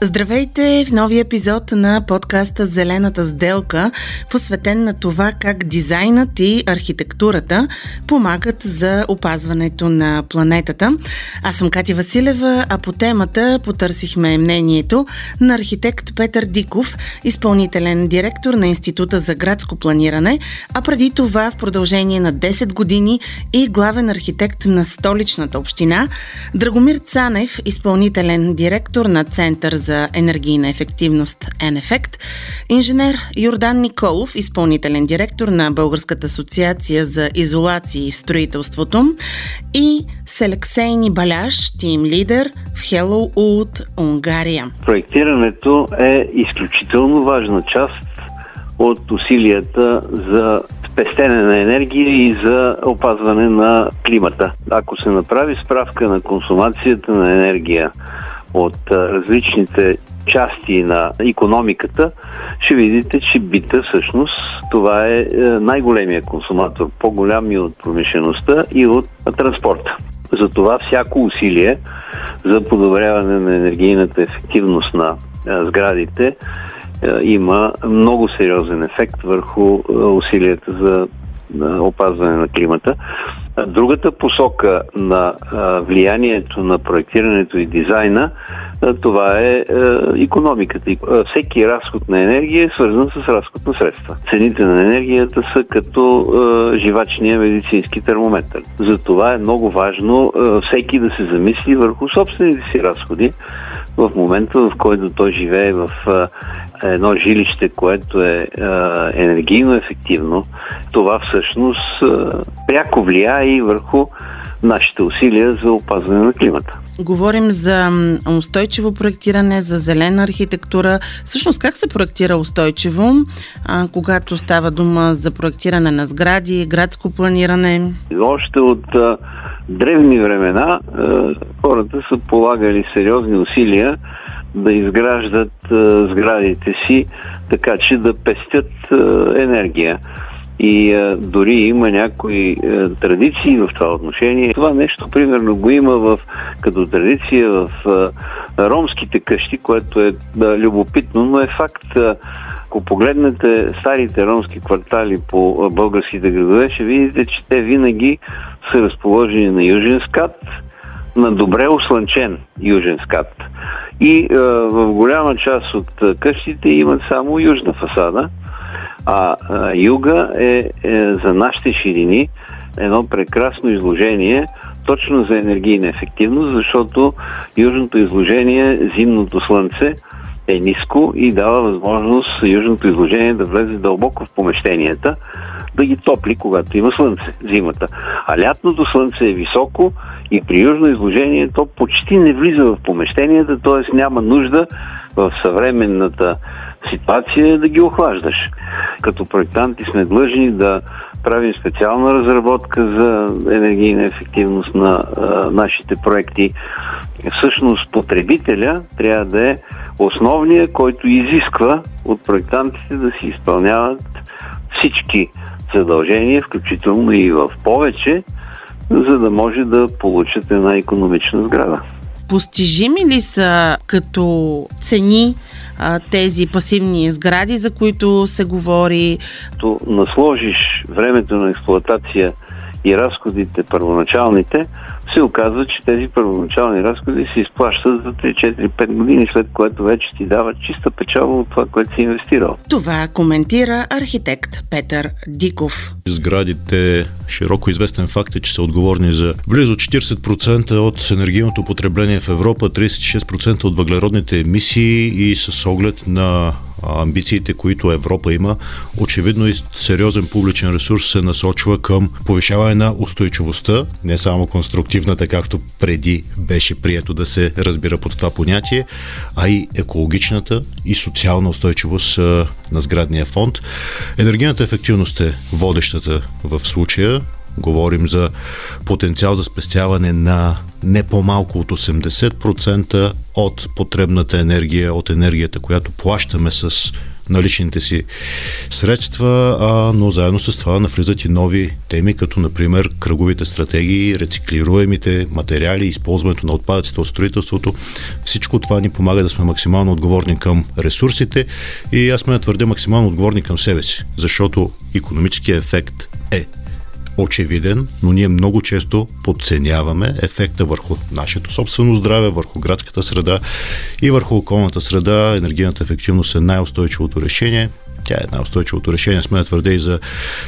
Здравейте в новия епизод на подкаста Зелената сделка, посветен на това как дизайнът и архитектурата помагат за опазването на планетата. Аз съм Кати Василева, а по темата потърсихме мнението на архитект Петър Диков, изпълнителен директор на Института за градско планиране, а преди това в продължение на 10 години и главен архитект на столичната община, Драгомир Цанев, изпълнителен директор на Център за за енергийна ефективност Енефект, инженер Йордан Николов, изпълнителен директор на Българската асоциация за изолации в строителството и Селексейни Баляш, тим лидер в Hello Oud, Унгария. Проектирането е изключително важна част от усилията за пестене на енергия и за опазване на климата. Ако се направи справка на консумацията на енергия от различните части на економиката, ще видите, че бита всъщност това е, е най-големия консуматор, по-голям и от промишлеността и от транспорта. Затова всяко усилие за подобряване на енергийната ефективност на сградите има много сериозен ефект върху усилията за опазване на климата. Другата посока на влиянието на проектирането и дизайна, това е економиката. Всеки разход на енергия е свързан с разход на средства. Цените на енергията са като живачния медицински термометър. Затова е много важно всеки да се замисли върху собствените си разходи в момента, в който той живее в едно жилище, което е енергийно ефективно, това всъщност пряко влияе и върху нашите усилия за опазване на климата. Говорим за устойчиво проектиране, за зелена архитектура. Всъщност как се проектира устойчиво, а, когато става дума за проектиране на сгради, градско планиране? Още от древни времена а, хората са полагали сериозни усилия да изграждат а, сградите си така, че да пестят а, енергия и а, дори има някои а, традиции в това отношение. Това нещо, примерно, го има в, като традиция в а, ромските къщи, което е да, любопитно, но е факт. А, ако погледнете старите ромски квартали по българските градове, ще видите, че те винаги са разположени на южен скат, на добре ослънчен южен скат. И а, в голяма част от къщите имат само южна фасада, а, а юга е, е за нашите ширини едно прекрасно изложение точно за енергийна ефективност, защото южното изложение, зимното слънце е ниско и дава възможност южното изложение да влезе дълбоко в помещенията, да ги топли, когато има слънце, зимата. А лятното слънце е високо и при южно изложение то почти не влиза в помещенията, т.е. няма нужда в съвременната ситуация да ги охлаждаш. Като проектанти сме длъжни да правим специална разработка за енергийна ефективност на а, нашите проекти. Всъщност потребителя трябва да е основния, който изисква от проектантите да си изпълняват всички задължения, включително и в повече, за да може да получат една економична сграда. Постижими ли са като цени а, тези пасивни сгради, за които се говори? То насложиш времето на експлуатация и разходите първоначалните, се оказва, че тези първоначални разходи се изплащат за 3-4-5 години, след което вече ти дава чиста печалба от това, което си инвестирал. Това коментира архитект Петър Диков. Сградите, широко известен факт е, че са отговорни за близо 40% от енергийното потребление в Европа, 36% от въглеродните емисии и с оглед на амбициите, които Европа има, очевидно и сериозен публичен ресурс се насочва към повишаване на устойчивостта, не само конструктивната, както преди беше прието да се разбира под това понятие, а и екологичната и социална устойчивост на сградния фонд. Енергийната ефективност е водещата в случая Говорим за потенциал за спестяване на не по-малко от 80% от потребната енергия, от енергията, която плащаме с наличните си средства, а, но заедно с това навлизат и нови теми, като например кръговите стратегии, рециклируемите материали, използването на отпадъците от строителството. Всичко това ни помага да сме максимално отговорни към ресурсите и аз сме да твърдя максимално отговорни към себе си, защото економическия ефект е очевиден, но ние много често подценяваме ефекта върху нашето собствено здраве, върху градската среда и върху околната среда. Енергийната ефективност е най-устойчивото решение. Тя е най-устойчивото решение, сме твърде и за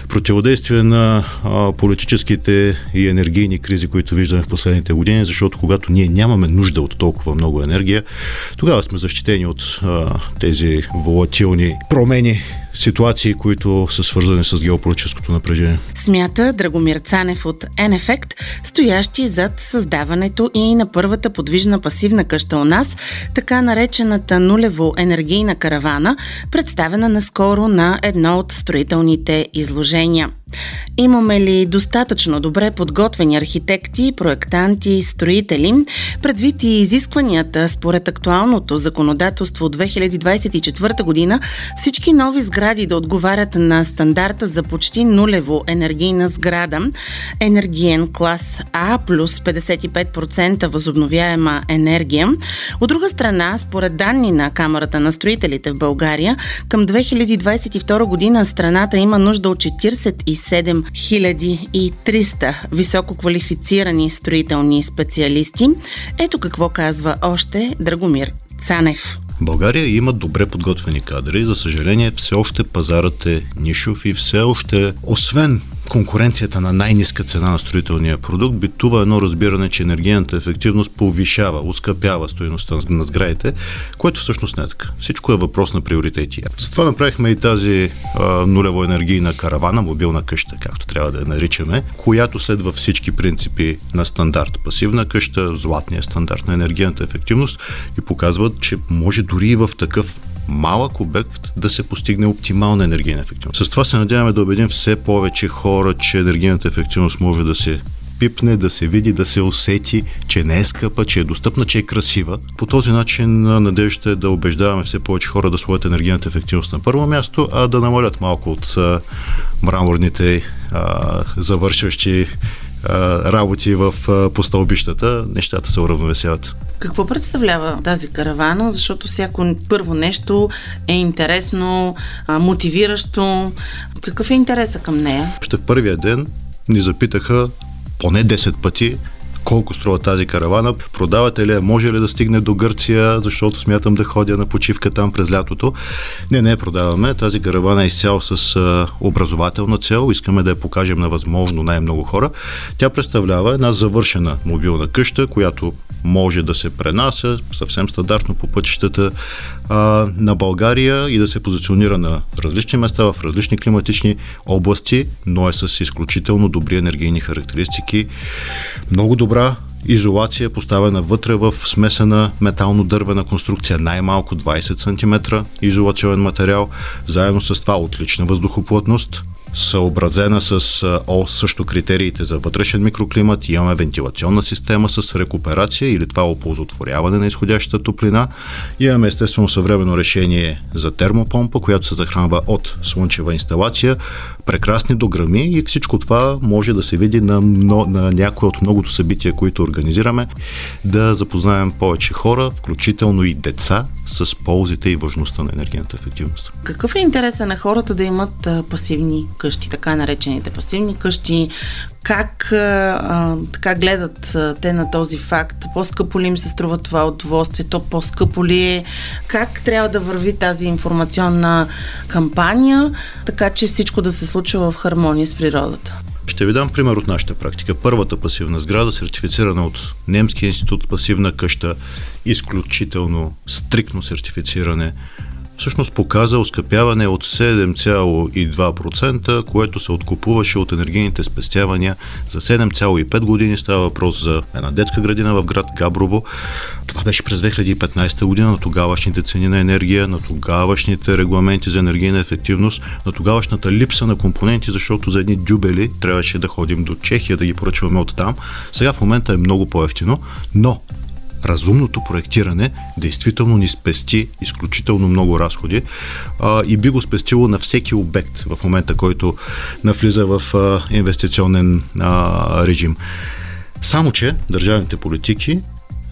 противодействие на а, политическите и енергийни кризи, които виждаме в последните години, защото когато ние нямаме нужда от толкова много енергия, тогава сме защитени от а, тези волатилни промени ситуации, които са свързани с геополитическото напрежение. Смята Драгомир Цанев от Енефект, стоящи зад създаването и на първата подвижна пасивна къща у нас, така наречената нулево енергийна каравана, представена наскоро на едно от строителните изложения. Имаме ли достатъчно добре подготвени архитекти, проектанти, строители, предвид и изискванията според актуалното законодателство от 2024 година, всички нови сгради да отговарят на стандарта за почти нулево енергийна сграда, енергиен клас А плюс 55% възобновяема енергия. От друга страна, според данни на Камерата на строителите в България, към 2022 година страната има нужда от 47 7300 високо квалифицирани строителни специалисти. Ето какво казва още Драгомир Цанев. България има добре подготвени кадри. За съжаление, все още пазарът е нишов и все още, освен конкуренцията на най-ниска цена на строителния продукт, битува едно разбиране, че енергийната ефективност повишава, ускъпява стоеността на сградите, което всъщност не е така. Всичко е въпрос на приоритети. Затова направихме и тази а, нулево енергийна каравана, мобилна къща, както трябва да я наричаме, която следва всички принципи на стандарт. Пасивна къща, златния стандарт на енергийната ефективност и показват, че може дори и в такъв малък обект да се постигне оптимална енергийна ефективност. С това се надяваме да убедим все повече хора, че енергийната ефективност може да се пипне, да се види, да се усети, че не е скъпа, че е достъпна, че е красива. По този начин надеждата е да убеждаваме все повече хора да сложат енергийната ефективност на първо място, а да намалят малко от мраморните а, завършващи работи в постълбищата, нещата се уравновесяват. Какво представлява тази каравана? Защото всяко първо нещо е интересно, мотивиращо. Какъв е интереса към нея? Още в първия ден ни запитаха поне 10 пъти колко струва тази каравана, продавате ли, може ли да стигне до Гърция, защото смятам да ходя на почивка там през лятото. Не, не продаваме. Тази каравана е изцяло с образователна цел. Искаме да я покажем на възможно най-много хора. Тя представлява една завършена мобилна къща, която може да се пренася съвсем стандартно по пътищата а, на България и да се позиционира на различни места в различни климатични области, но е с изключително добри енергийни характеристики. Много добра изолация, поставена вътре в смесена метално-дървена конструкция, най-малко 20 см изолационен материал, заедно с това отлична въздухоплътност, съобразена с О, също критериите за вътрешен микроклимат. Имаме вентилационна система с рекуперация или това оползотворяване на изходящата топлина. Имаме естествено съвременно решение за термопомпа, която се захранва от слънчева инсталация. Прекрасни дограми и всичко това може да се види на, на някои от многото събития, които организираме, да запознаем повече хора, включително и деца, с ползите и важността на енергийната ефективност. Какъв е интересът на хората да имат пасивни къщи, така наречените пасивни къщи, как а, така гледат те на този факт? По-скъпо ли им се струва това удоволствие? То по-скъпо ли е? Как трябва да върви тази информационна кампания, така че всичко да се случва в хармония с природата? Ще ви дам пример от нашата практика. Първата пасивна сграда, сертифицирана от Немския институт пасивна къща, изключително стрикно сертифициране всъщност показа оскъпяване от 7,2%, което се откупуваше от енергийните спестявания за 7,5 години. Става въпрос за една детска градина в град Габрово. Това беше през 2015 година на тогавашните цени на енергия, на тогавашните регламенти за енергийна ефективност, на тогавашната липса на компоненти, защото за едни дюбели трябваше да ходим до Чехия да ги поръчваме от там. Сега в момента е много по-ефтино, но разумното проектиране действително ни спести изключително много разходи а, и би го спестило на всеки обект в момента, който навлиза в а, инвестиционен а, режим. Само, че държавните политики,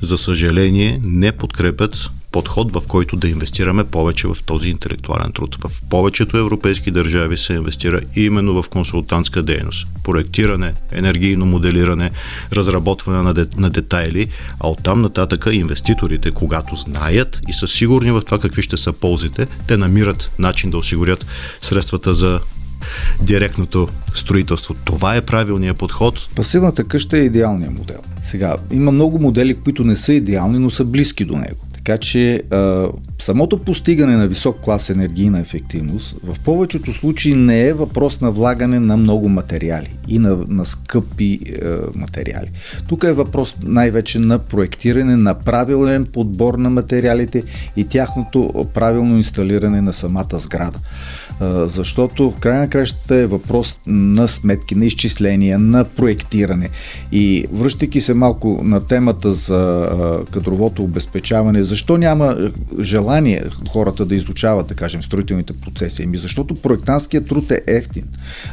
за съжаление, не подкрепят подход, в който да инвестираме повече в този интелектуален труд. В повечето европейски държави се инвестира именно в консултантска дейност. Проектиране, енергийно моделиране, разработване на, де, на детайли, а оттам нататък инвеститорите, когато знаят и са сигурни в това какви ще са ползите, те намират начин да осигурят средствата за директното строителство. Това е правилният подход. Пасивната къща е идеалният модел. Сега, има много модели, които не са идеални, но са близки до него. Така че а, самото постигане на висок клас енергийна ефективност в повечето случаи не е въпрос на влагане на много материали и на, на скъпи е, материали. Тук е въпрос най-вече на проектиране на правилен подбор на материалите и тяхното правилно инсталиране на самата сграда защото в край на кращата е въпрос на сметки, на изчисления, на проектиране. И връщайки се малко на темата за кадровото обезпечаване, защо няма желание хората да изучават, да кажем, строителните процеси? Еми защото проектантският труд е ефтин.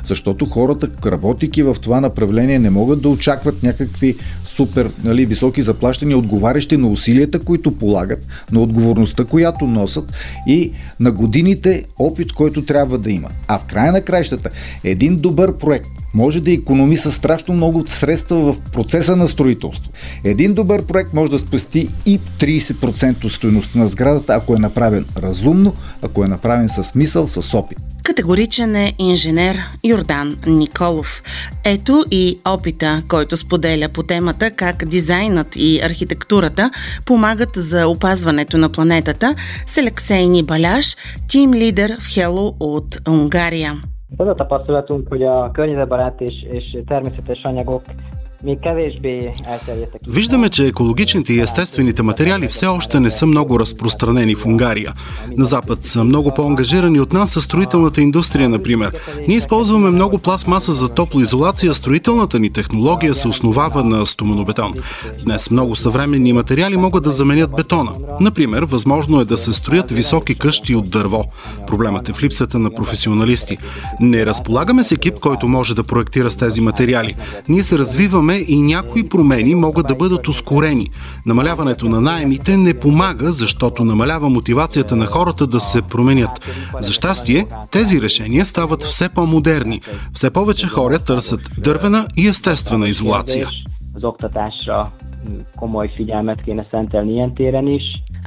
Защото хората, работейки в това направление, не могат да очакват някакви супер нали, високи заплащания, отговарящи на усилията, които полагат, на отговорността, която носят и на годините опит, който трябва да има. А в края на краищата, един добър проект може да економиса страшно много средства в процеса на строителство. Един добър проект може да спасти и 30% от стоеността на сградата, ако е направен разумно, ако е направен с смисъл, с опит. Категоричен е инженер Йордан Николов. Ето и опита, който споделя по темата как дизайнът и архитектурата помагат за опазването на планетата с Алексей Нибаляш, тим лидер в Хело от Унгария. Az a tapasztalatunk, hogy a környezetbarát és, és természetes anyagok Виждаме, че екологичните и естествените материали все още не са много разпространени в Унгария. На Запад са много по-ангажирани от нас със строителната индустрия, например. Ние използваме много пластмаса за топлоизолация, строителната ни технология се основава на стоманобетон. Днес много съвременни материали могат да заменят бетона. Например, възможно е да се строят високи къщи от дърво. Проблемът е в липсата на професионалисти. Не разполагаме с екип, който може да проектира с тези материали. Ние се развиваме и някои промени могат да бъдат ускорени. Намаляването на найемите не помага, защото намалява мотивацията на хората да се променят. За щастие, тези решения стават все по-модерни. Все повече хора търсят дървена и естествена изолация. komoly figyelmet kéne.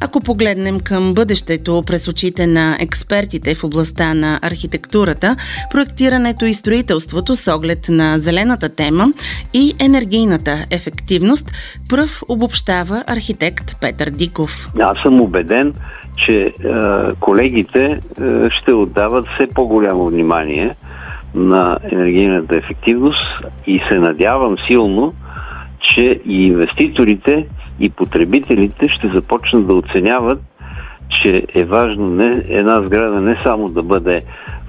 Ако погледнем към бъдещето през очите на експертите в областта на архитектурата, проектирането и строителството с оглед на зелената тема и енергийната ефективност, пръв обобщава архитект Петър Диков. Аз съм убеден, че е, колегите е, ще отдават все по-голямо внимание на енергийната ефективност и се надявам силно, че и инвеститорите и потребителите ще започнат да оценяват, че е важно не, една сграда не само да бъде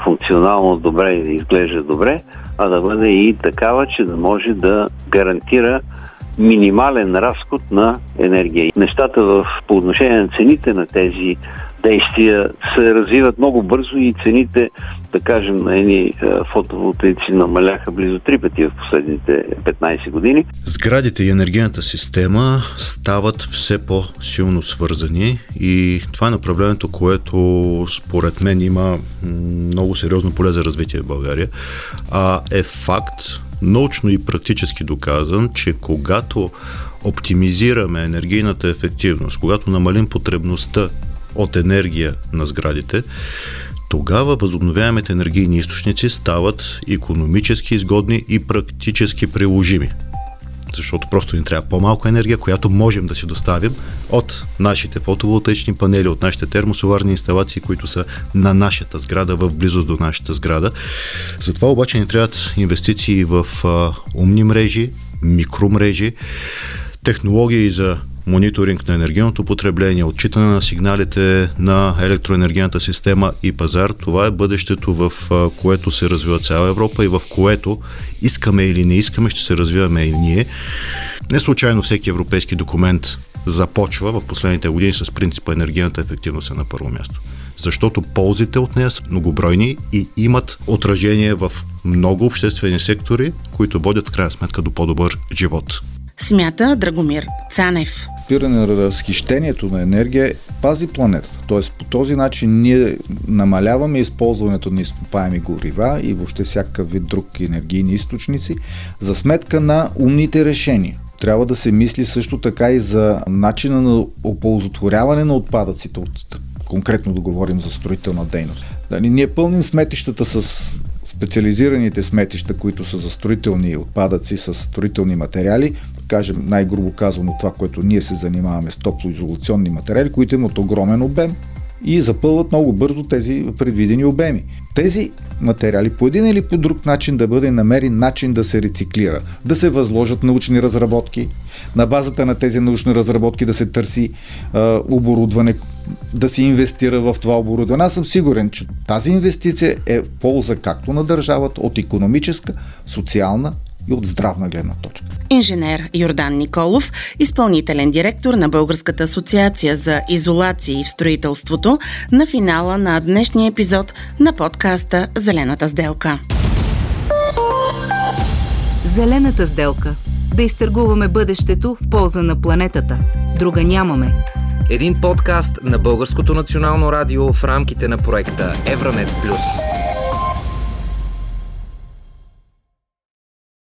функционално добре и да изглежда добре, а да бъде и такава, че да може да гарантира минимален разход на енергия. Нещата в, по отношение на цените на тези действия се развиват много бързо и цените, да кажем, на едни е, фотоволтаици намаляха близо три пъти в последните 15 години. Сградите и енергийната система стават все по-силно свързани и това е направлението, което според мен има много сериозно поле за развитие в България. А е факт, научно и практически доказан, че когато оптимизираме енергийната ефективност, когато намалим потребността от енергия на сградите, тогава възобновяемите енергийни източници стават економически изгодни и практически приложими. защото просто ни трябва по-малко енергия, която можем да си доставим от нашите фотоволтаични панели, от нашите термосоларни инсталации, които са на нашата сграда, в близост до нашата сграда. Затова обаче ни трябват инвестиции в а, умни мрежи, микромрежи, технологии за мониторинг на енергийното потребление, отчитане на сигналите на електроенергийната система и пазар. Това е бъдещето, в което се развива цяла Европа и в което искаме или не искаме, ще се развиваме и ние. Не случайно всеки европейски документ започва в последните години с принципа енергийната ефективност е на първо място. Защото ползите от нея са многобройни и имат отражение в много обществени сектори, които водят в крайна сметка до по-добър живот. Смята Драгомир Цанев спиране на разхищението на енергия пази планетата. Тоест по този начин ние намаляваме използването на изкопаеми горива и въобще всякакъв вид друг енергийни източници за сметка на умните решения. Трябва да се мисли също така и за начина на оползотворяване на отпадъците, конкретно да говорим за строителна дейност. Дали, ние пълним сметищата с специализираните сметища, които са за строителни отпадъци с строителни материали, кажем най-грубо казано това, което ние се занимаваме с топлоизолационни материали, които имат огромен обем и запълват много бързо тези предвидени обеми. Тези материали по един или по друг начин да бъде намерен начин да се рециклира, да се възложат научни разработки, на базата на тези научни разработки да се търси а, оборудване, да се инвестира в това оборудване. Аз съм сигурен, че тази инвестиция е в полза както на държавата от економическа, социална и от здравна гледна точка. Инженер Йордан Николов, изпълнителен директор на Българската асоциация за изолации в строителството, на финала на днешния епизод на подкаста Зелената сделка. Зелената сделка. Да изтъргуваме бъдещето в полза на планетата. Друга нямаме. Един подкаст на Българското национално радио в рамките на проекта Евранет Плюс.